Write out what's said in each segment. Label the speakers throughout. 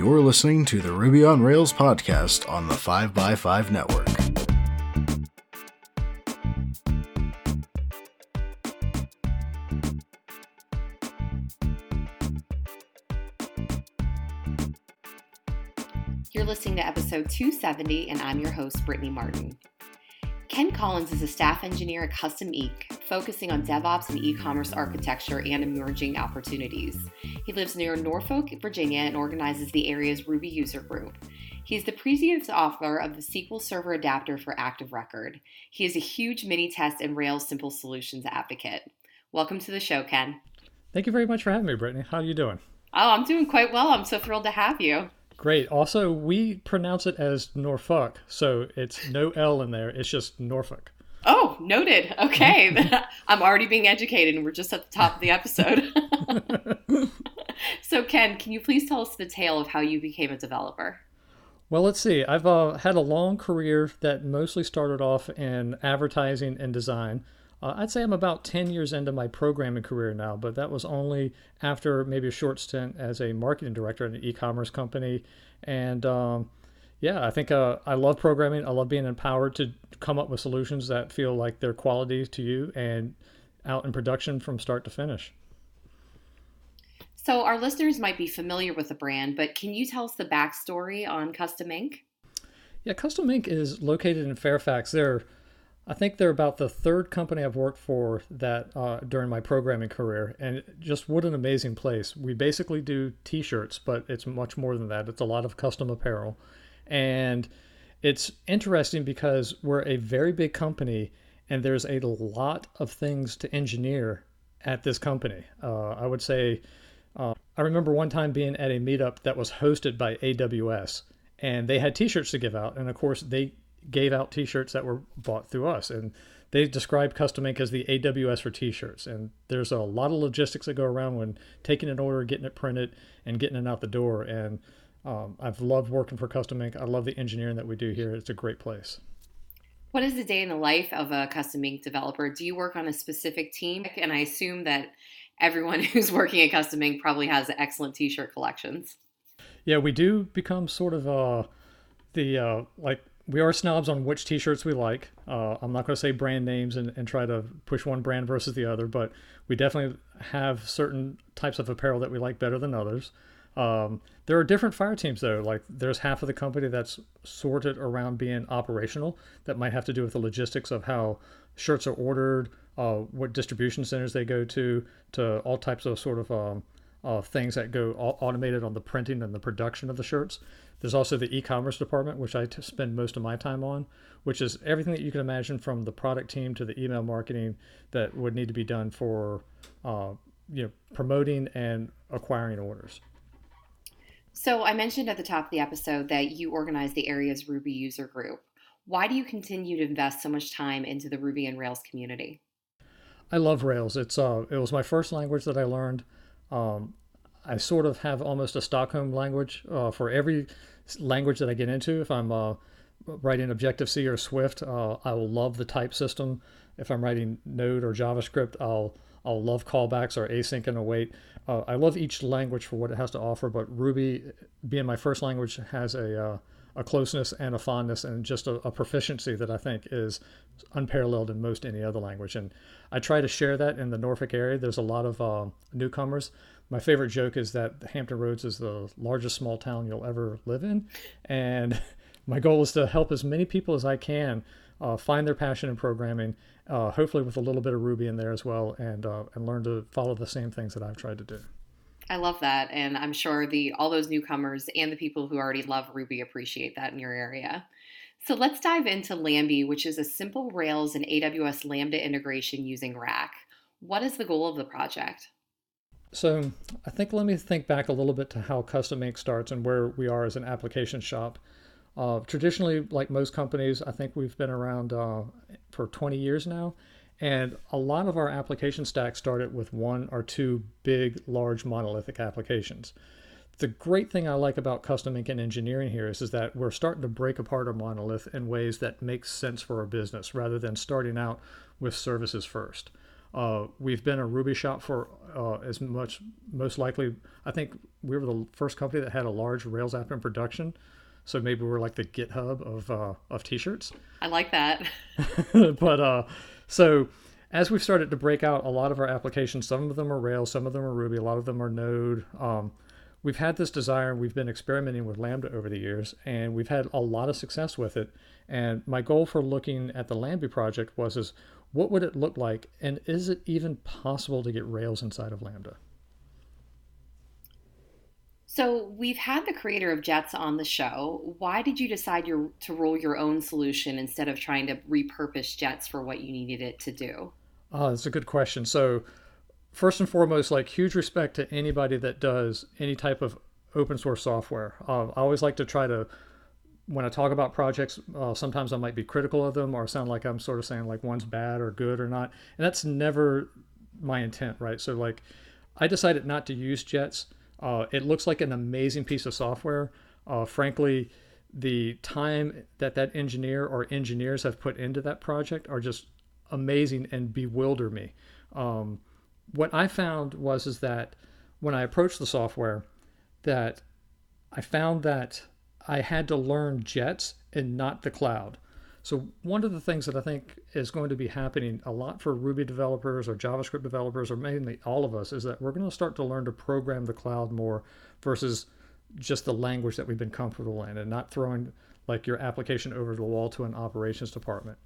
Speaker 1: You're listening to the Ruby on Rails podcast on the 5x5 network.
Speaker 2: You're listening to episode 270, and I'm your host, Brittany Martin. Ken Collins is a staff engineer at Custom Ink, focusing on DevOps and e commerce architecture and emerging opportunities. He lives near Norfolk, Virginia, and organizes the area's Ruby user group. He's the previous author of the SQL Server Adapter for Active Record. He is a huge Minitest and Rails Simple Solutions advocate. Welcome to the show, Ken.
Speaker 3: Thank you very much for having me, Brittany. How are you doing?
Speaker 2: Oh, I'm doing quite well. I'm so thrilled to have you.
Speaker 3: Great. Also, we pronounce it as Norfolk, so it's no L in there. It's just Norfolk.
Speaker 2: Oh, noted. Okay. I'm already being educated, and we're just at the top of the episode. so, Ken, can you please tell us the tale of how you became a developer?
Speaker 3: Well, let's see. I've uh, had a long career that mostly started off in advertising and design. Uh, I'd say I'm about 10 years into my programming career now, but that was only after maybe a short stint as a marketing director at an e commerce company. And um, yeah, I think uh, I love programming. I love being empowered to come up with solutions that feel like they're quality to you and out in production from start to finish.
Speaker 2: So, our listeners might be familiar with the brand, but can you tell us the backstory on Custom Ink?
Speaker 3: Yeah, Custom Ink is located in Fairfax. They're I think they're about the third company I've worked for that uh, during my programming career, and just what an amazing place. We basically do T-shirts, but it's much more than that. It's a lot of custom apparel, and it's interesting because we're a very big company, and there's a lot of things to engineer at this company. Uh, I would say, uh, I remember one time being at a meetup that was hosted by AWS, and they had T-shirts to give out, and of course they gave out T-shirts that were bought through us, and they describe Custom Ink as the AWS for T-shirts. And there's a lot of logistics that go around when taking an order, getting it printed, and getting it out the door. And um, I've loved working for Custom Ink. I love the engineering that we do here. It's a great place.
Speaker 2: What is the day in the life of a Custom Ink developer? Do you work on a specific team? And I assume that everyone who's working at Custom Ink probably has excellent T-shirt collections.
Speaker 3: Yeah, we do become sort of uh, the uh, like we are snobs on which t-shirts we like. Uh, I'm not going to say brand names and, and try to push one brand versus the other, but we definitely have certain types of apparel that we like better than others. Um, there are different fire teams though. Like there's half of the company that's sorted around being operational. That might have to do with the logistics of how shirts are ordered, uh, what distribution centers they go to, to all types of sort of um, uh, things that go automated on the printing and the production of the shirts. There's also the e-commerce department, which I t- spend most of my time on, which is everything that you can imagine from the product team to the email marketing that would need to be done for, uh, you know, promoting and acquiring orders.
Speaker 2: So I mentioned at the top of the episode that you organize the area's Ruby user group. Why do you continue to invest so much time into the Ruby and Rails community?
Speaker 3: I love Rails. It's uh, it was my first language that I learned. Um, I sort of have almost a Stockholm language uh, for every language that I get into. If I'm uh, writing Objective C or Swift, uh, I will love the type system. If I'm writing Node or JavaScript, I'll I'll love callbacks or async and await. Uh, I love each language for what it has to offer, but Ruby, being my first language, has a uh, a closeness and a fondness and just a, a, proficiency that I think is unparalleled in most any other language. And I try to share that in the Norfolk area. There's a lot of uh, newcomers my favorite joke is that Hampton Roads is the largest small town you'll ever live in, and my goal is to help as many people as I can uh, find their passion in programming, uh, hopefully with a little bit of Ruby in there as well, and uh, and learn to follow the same things that I've tried to do.
Speaker 2: I love that, and I'm sure the all those newcomers and the people who already love Ruby appreciate that in your area. So let's dive into Lamby, which is a simple Rails and AWS Lambda integration using Rack. What is the goal of the project?
Speaker 3: So I think let me think back a little bit to how Custom Ink starts and where we are as an application shop. Uh, traditionally, like most companies, I think we've been around uh, for 20 years now. And a lot of our application stack started with one or two big, large monolithic applications. The great thing I like about Custom Ink and engineering here is, is that we're starting to break apart our monolith in ways that make sense for our business rather than starting out with services first. Uh, we've been a Ruby shop for uh, as much most likely. I think we were the first company that had a large Rails app in production. So maybe we're like the GitHub of uh, of t-shirts.
Speaker 2: I like that.
Speaker 3: but uh, so as we've started to break out a lot of our applications, some of them are Rails, some of them are Ruby, a lot of them are Node. Um, we've had this desire, we've been experimenting with Lambda over the years, and we've had a lot of success with it. And my goal for looking at the Lamby project was is what would it look like, and is it even possible to get Rails inside of Lambda?
Speaker 2: So we've had the creator of Jets on the show. Why did you decide your, to roll your own solution instead of trying to repurpose Jets for what you needed it to do?
Speaker 3: Oh, that's a good question. So, first and foremost, like huge respect to anybody that does any type of open source software. Uh, I always like to try to, when I talk about projects, uh, sometimes I might be critical of them or sound like I'm sort of saying like one's bad or good or not. And that's never my intent, right? So, like, I decided not to use Jets. Uh, it looks like an amazing piece of software. Uh, frankly, the time that that engineer or engineers have put into that project are just amazing and bewilder me. Um, what I found was is that when I approached the software, that I found that I had to learn Jets and not the cloud. So one of the things that I think is going to be happening a lot for Ruby developers or JavaScript developers or mainly all of us is that we're going to start to learn to program the cloud more versus just the language that we've been comfortable in and not throwing like your application over the wall to an operations department.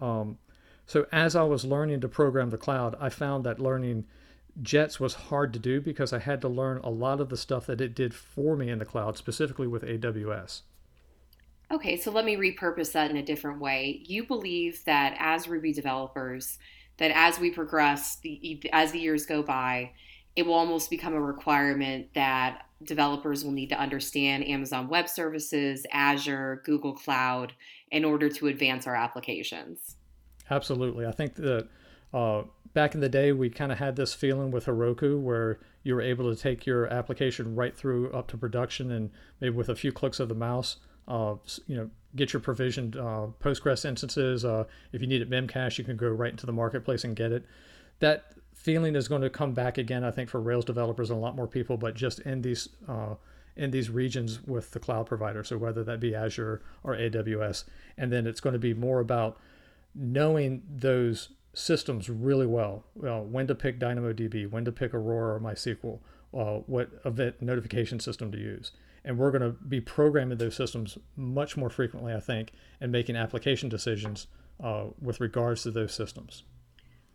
Speaker 3: Um, so as I was learning to program the cloud, I found that learning Jets was hard to do because I had to learn a lot of the stuff that it did for me in the cloud, specifically with AWS.
Speaker 2: Okay, so let me repurpose that in a different way. You believe that as Ruby developers, that as we progress, the, as the years go by, it will almost become a requirement that developers will need to understand Amazon Web Services, Azure, Google Cloud in order to advance our applications.
Speaker 3: Absolutely. I think that uh, back in the day, we kind of had this feeling with Heroku where you were able to take your application right through up to production and maybe with a few clicks of the mouse, uh, you know, get your provisioned uh, Postgres instances. Uh, if you need it Memcache, you can go right into the marketplace and get it. That feeling is going to come back again, I think, for Rails developers and a lot more people, but just in these uh, in these regions with the cloud provider. So whether that be Azure or AWS, and then it's going to be more about knowing those systems really well. well when to pick DynamoDB, when to pick Aurora or MySQL, uh, what event notification system to use. And we're going to be programming those systems much more frequently, I think, and making application decisions uh, with regards to those systems.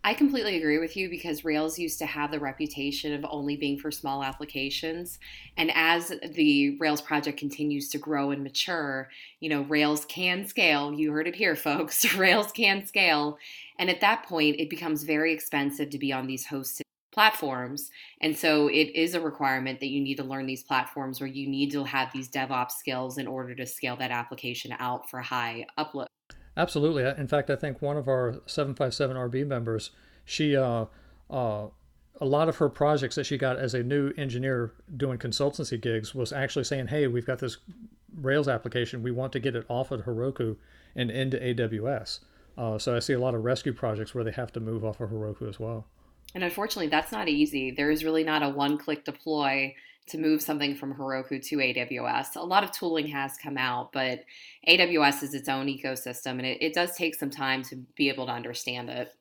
Speaker 2: I completely agree with you because Rails used to have the reputation of only being for small applications. And as the Rails project continues to grow and mature, you know, Rails can scale. You heard it here, folks. Rails can scale. And at that point, it becomes very expensive to be on these hosted platforms. And so it is a requirement that you need to learn these platforms or you need to have these DevOps skills in order to scale that application out for high upload.
Speaker 3: Absolutely. In fact, I think one of our 757RB members, she, uh, uh, a lot of her projects that she got as a new engineer doing consultancy gigs was actually saying, hey, we've got this Rails application. We want to get it off of Heroku and into AWS. Uh, so I see a lot of rescue projects where they have to move off of Heroku as well.
Speaker 2: And unfortunately, that's not easy. There is really not a one click deploy to move something from Heroku to AWS. A lot of tooling has come out, but AWS is its own ecosystem and it, it does take some time to be able to understand it.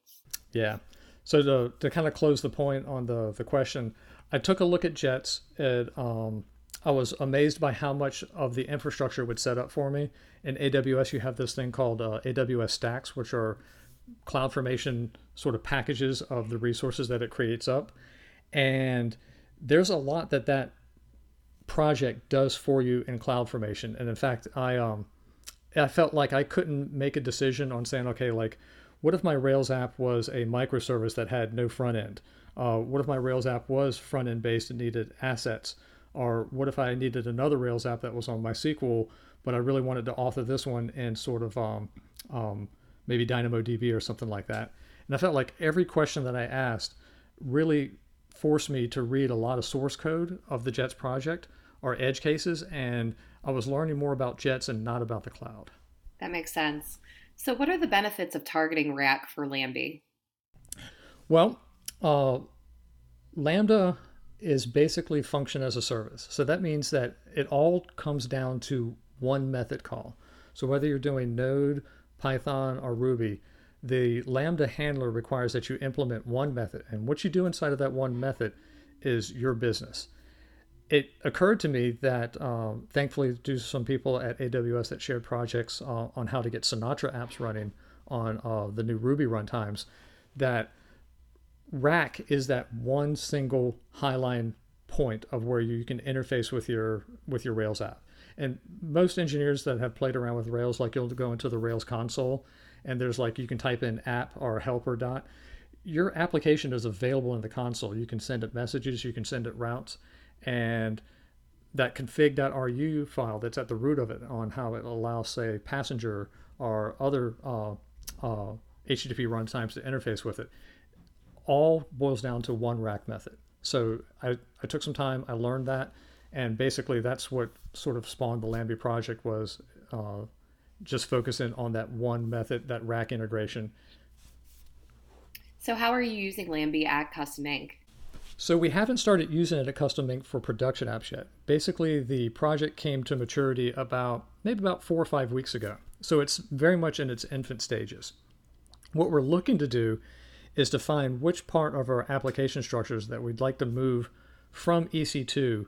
Speaker 3: Yeah. So to, to kind of close the point on the, the question, I took a look at Jets. It, um, I was amazed by how much of the infrastructure would set up for me. In AWS, you have this thing called uh, AWS Stacks, which are CloudFormation sort of packages of the resources that it creates up. And there's a lot that that project does for you in CloudFormation. And in fact, I um I felt like I couldn't make a decision on saying, okay, like, what if my Rails app was a microservice that had no front end? Uh, what if my Rails app was front end based and needed assets? Or what if I needed another Rails app that was on MySQL, but I really wanted to author this one in sort of um, um, maybe DynamoDB or something like that? And I felt like every question that I asked really forced me to read a lot of source code of the Jets project or edge cases, and I was learning more about Jets and not about the cloud.
Speaker 2: That makes sense. So, what are the benefits of targeting Rack for Lambda?
Speaker 3: Well, uh, Lambda is basically function as a service. So that means that it all comes down to one method call. So whether you're doing Node, Python, or Ruby, the Lambda handler requires that you implement one method. And what you do inside of that one method is your business. It occurred to me that um, thankfully, due to some people at AWS that shared projects uh, on how to get Sinatra apps running on uh, the new Ruby runtimes, that rack is that one single highline point of where you can interface with your with your Rails app. And most engineers that have played around with Rails, like you'll go into the Rails console, and there's like you can type in app or helper dot. Your application is available in the console. You can send it messages, you can send it routes, and that config.ru file that's at the root of it on how it allows, say, passenger or other uh, uh, HTTP runtimes to interface with it all boils down to one rack method. So I, I took some time, I learned that, and basically that's what sort of spawned the Lamby project was uh, just focusing on that one method, that rack integration.
Speaker 2: So how are you using Lamby at Custom Ink?
Speaker 3: So we haven't started using it at Custom Ink for production apps yet. Basically, the project came to maturity about maybe about four or five weeks ago. So it's very much in its infant stages. What we're looking to do is to find which part of our application structures that we'd like to move from EC2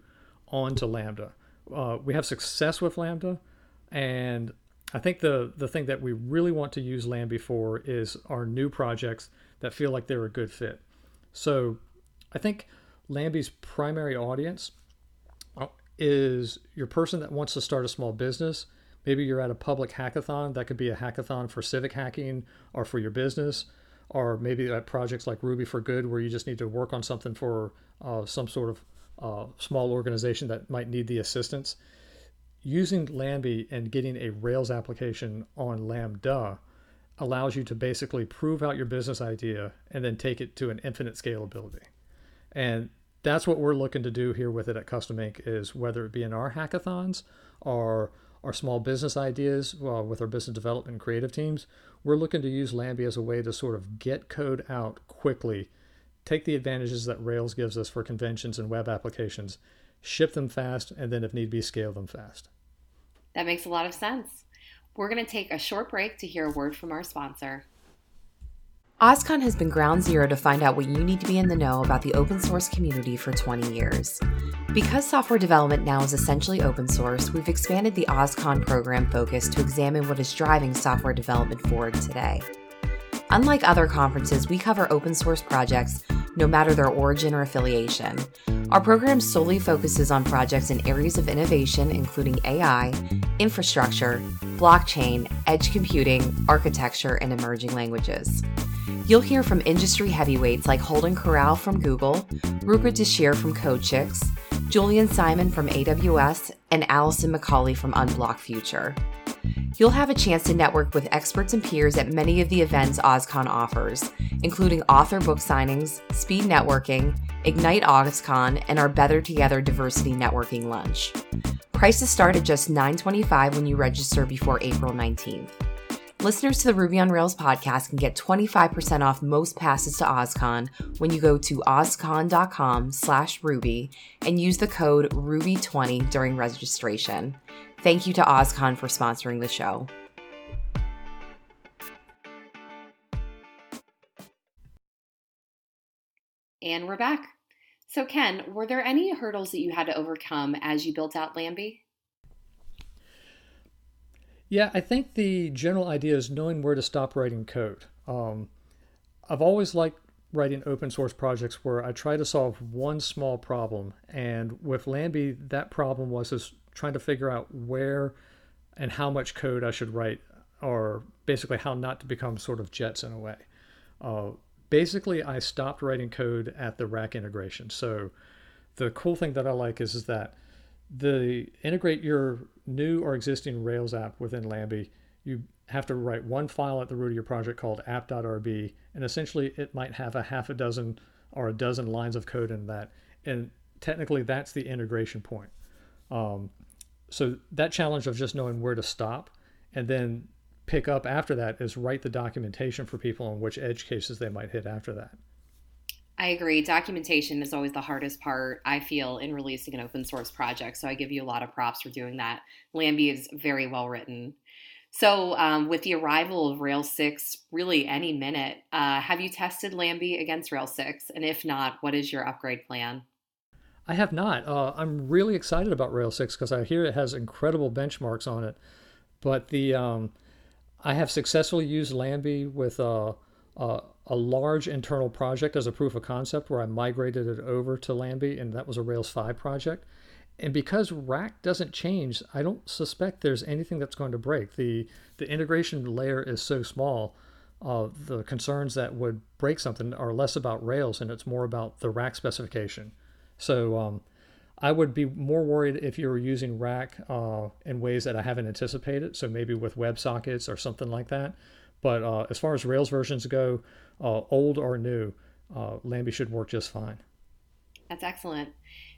Speaker 3: onto Lambda. Uh, we have success with Lambda, and I think the the thing that we really want to use Lamby for is our new projects that feel like they're a good fit. So I think Lamby's primary audience uh, is your person that wants to start a small business. Maybe you're at a public hackathon. That could be a hackathon for civic hacking or for your business or maybe at projects like Ruby for Good, where you just need to work on something for uh, some sort of uh, small organization that might need the assistance. Using Lamby and getting a Rails application on Lambda allows you to basically prove out your business idea and then take it to an infinite scalability. And that's what we're looking to do here with it at Custom Ink. is whether it be in our hackathons or our small business ideas well, with our business development and creative teams, we're looking to use Lamby as a way to sort of get code out quickly, take the advantages that Rails gives us for conventions and web applications, ship them fast, and then if need be, scale them fast.
Speaker 2: That makes a lot of sense. We're going to take a short break to hear a word from our sponsor. OSCON has been ground zero to find out what you need to be in the know about the open source community for 20 years. Because software development now is essentially open source, we've expanded the OSCON program focus to examine what is driving software development forward today. Unlike other conferences, we cover open source projects no matter their origin or affiliation. Our program solely focuses on projects in areas of innovation, including AI, infrastructure, blockchain, edge computing, architecture, and emerging languages. You'll hear from industry heavyweights like Holden Karau from Google, Rupa Dachere from CodeChix, Julien Simon from AWS, and Allison McCauley from Unblock Future. You'll have a chance to network with experts and peers at many of the events OSCON offers, including author book signings, speed networking, Ignite OSCON, and our Better Together Diversity Networking Lunch. Prices start at just $9.25 when you register before April 19th. Listeners to the Ruby on Rails podcast can get 25% off most passes to OSCON when you go to oscon.com slash ruby and use the code RUBY20 during registration. Thank you to OSCON for sponsoring the show. And we're back. So, Ken, were there any hurdles that you had to overcome as you built out Lamby?
Speaker 3: Yeah, I think the general idea is knowing where to stop writing code. Um, I've always liked writing open source projects where I try to solve one small problem. And with Lamby, that problem was just trying to figure out where and how much code I should write, or basically how not to become sort of jets in a way. Uh, basically, I stopped writing code at the rack integration. So the cool thing that I like is, is that the integrate your new or existing Rails app within Lamby, you have to write one file at the root of your project called app.rb, and essentially it might have a half a dozen or a dozen lines of code in that, and technically that's the integration point. Um, so that challenge of just knowing where to stop and then pick up after that is write the documentation for people on which edge cases they might hit after that.
Speaker 2: I agree. Documentation is always the hardest part, I feel, in releasing an open source project. So I give you a lot of props for doing that. Lamby is very well written. So, um, with the arrival of Rails 6 really any minute, uh, have you tested Lamby against Rails 6? And if not, what is your upgrade plan?
Speaker 3: I have not. Uh, I'm really excited about Rails 6 because I hear it has incredible benchmarks on it. But the um, I have successfully used Lamby with uh, uh, a large internal project as a proof of concept where I migrated it over to Lamby, and that was a Rails 5 project. And because Rack doesn't change, I don't suspect there's anything that's going to break. The the integration layer is so small. Uh, the concerns that would break something are less about Rails and it's more about the Rack specification. So um, I would be more worried if you were using Rack uh, in ways that I haven't anticipated. So maybe with WebSockets or something like that. But uh, as far as Rails versions go, uh, old or new, uh, Lamby should work just fine.
Speaker 2: That's excellent.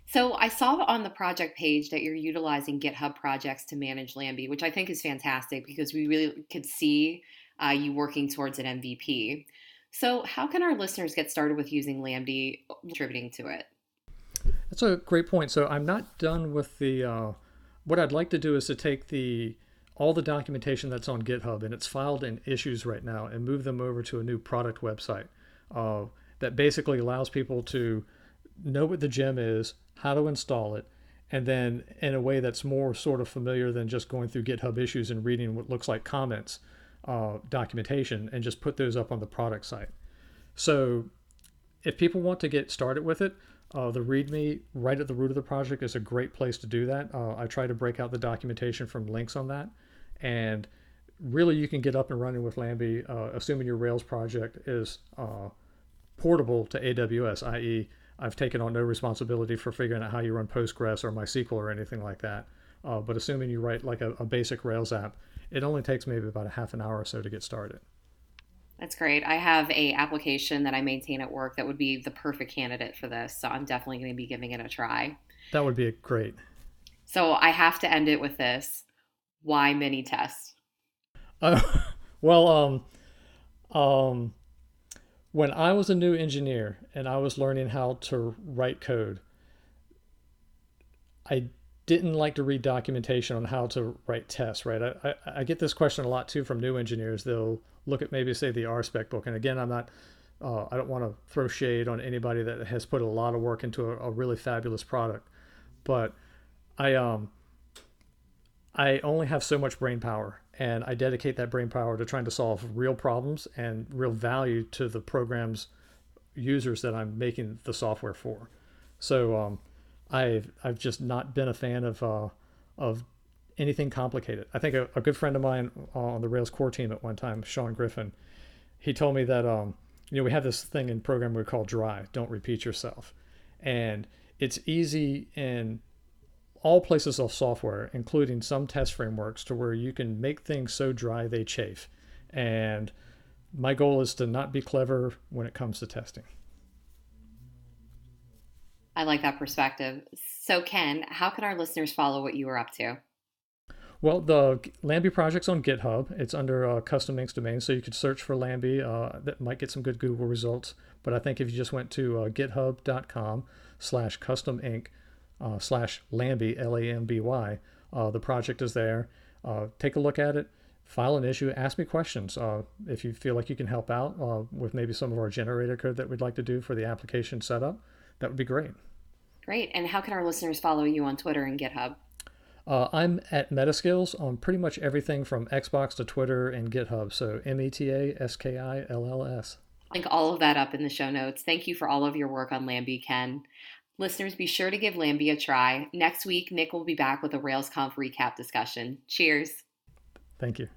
Speaker 2: So I saw on the project page that you're utilizing GitHub projects to manage Lamby, which I think is fantastic because we really could see uh, you working towards an MVP. So how can our listeners get started with using Lamby, contributing to it?
Speaker 3: That's a great point. So I'm not done with the. Uh, what I'd like to do is to take the all the documentation that's on GitHub and it's filed in issues right now and move them over to a new product website uh, that basically allows people to know what the gem is, how to install it, and then in a way that's more sort of familiar than just going through GitHub issues and reading what looks like comments, uh, documentation, and just put those up on the product site. So if people want to get started with it, uh, the README right at the root of the project is a great place to do that. Uh, I try to break out the documentation from links on that and really you can get up and running with Lamby, uh, assuming your Rails project is uh, portable to AWS, i.e., I've taken on no responsibility for figuring out how you run Postgres or MySQL or anything like that. Uh, but assuming you write like a, a, basic Rails app, it only takes maybe about a half an hour or so to get started.
Speaker 2: That's great. I have a application that I maintain at work that would be the perfect candidate for this, so I'm definitely going to be giving it a try.
Speaker 3: That would be great.
Speaker 2: So I have to end it with this why mini tests?
Speaker 3: Uh, well, um, um, when I was a new engineer and I was learning how to write code, I didn't like to read documentation on how to write tests, right? I, I, I, get this question a lot too from new engineers. They'll look at maybe say the RSpec book. And again, I'm not, uh, I don't want to throw shade on anybody that has put a lot of work into a, a really fabulous product, but I, um, I only have so much brain power, and I dedicate that brain power to trying to solve real problems and real value to the program's users that I'm making the software for. So um, I've I've just not been a fan of uh, of anything complicated. I think a, a, good friend of mine on the Rails core team at one time, Sean Griffin, he told me that um, you know we have this thing in program we call dry, don't repeat yourself, and it's easy in all places of software, including some test frameworks, to where you can make things so dry they chafe. And my goal is to not be clever when it comes to testing.
Speaker 2: I like that perspective. So, Ken, how can our listeners follow what you are up to?
Speaker 3: Well, the Lamby project's on GitHub. It's under uh, custom inks domain, so you could search for Lamby. Uh, that might get some good Google results. But I think if you just went to uh, github.com slash custom ink, uh, slash Lamby, L A M B Y. Uh, the project is there. Uh, take a look at it, file an issue, ask me questions. If you feel like you can help out with maybe some of our generator code that we'd like to do for the application setup, that would be great.
Speaker 2: Great. And how can our listeners follow you on Twitter and GitHub?
Speaker 3: Uh, I'm at Metaskills on pretty much everything from Xbox to Twitter and GitHub. So M E T A S K I L L S.
Speaker 2: Link all of that up in the show notes. Thank you for all of your work on Lamby, Ken. Listeners, be sure to give Lamby a try. Next week, Nick will be back with a RailsConf recap discussion. Cheers.
Speaker 3: Thank you.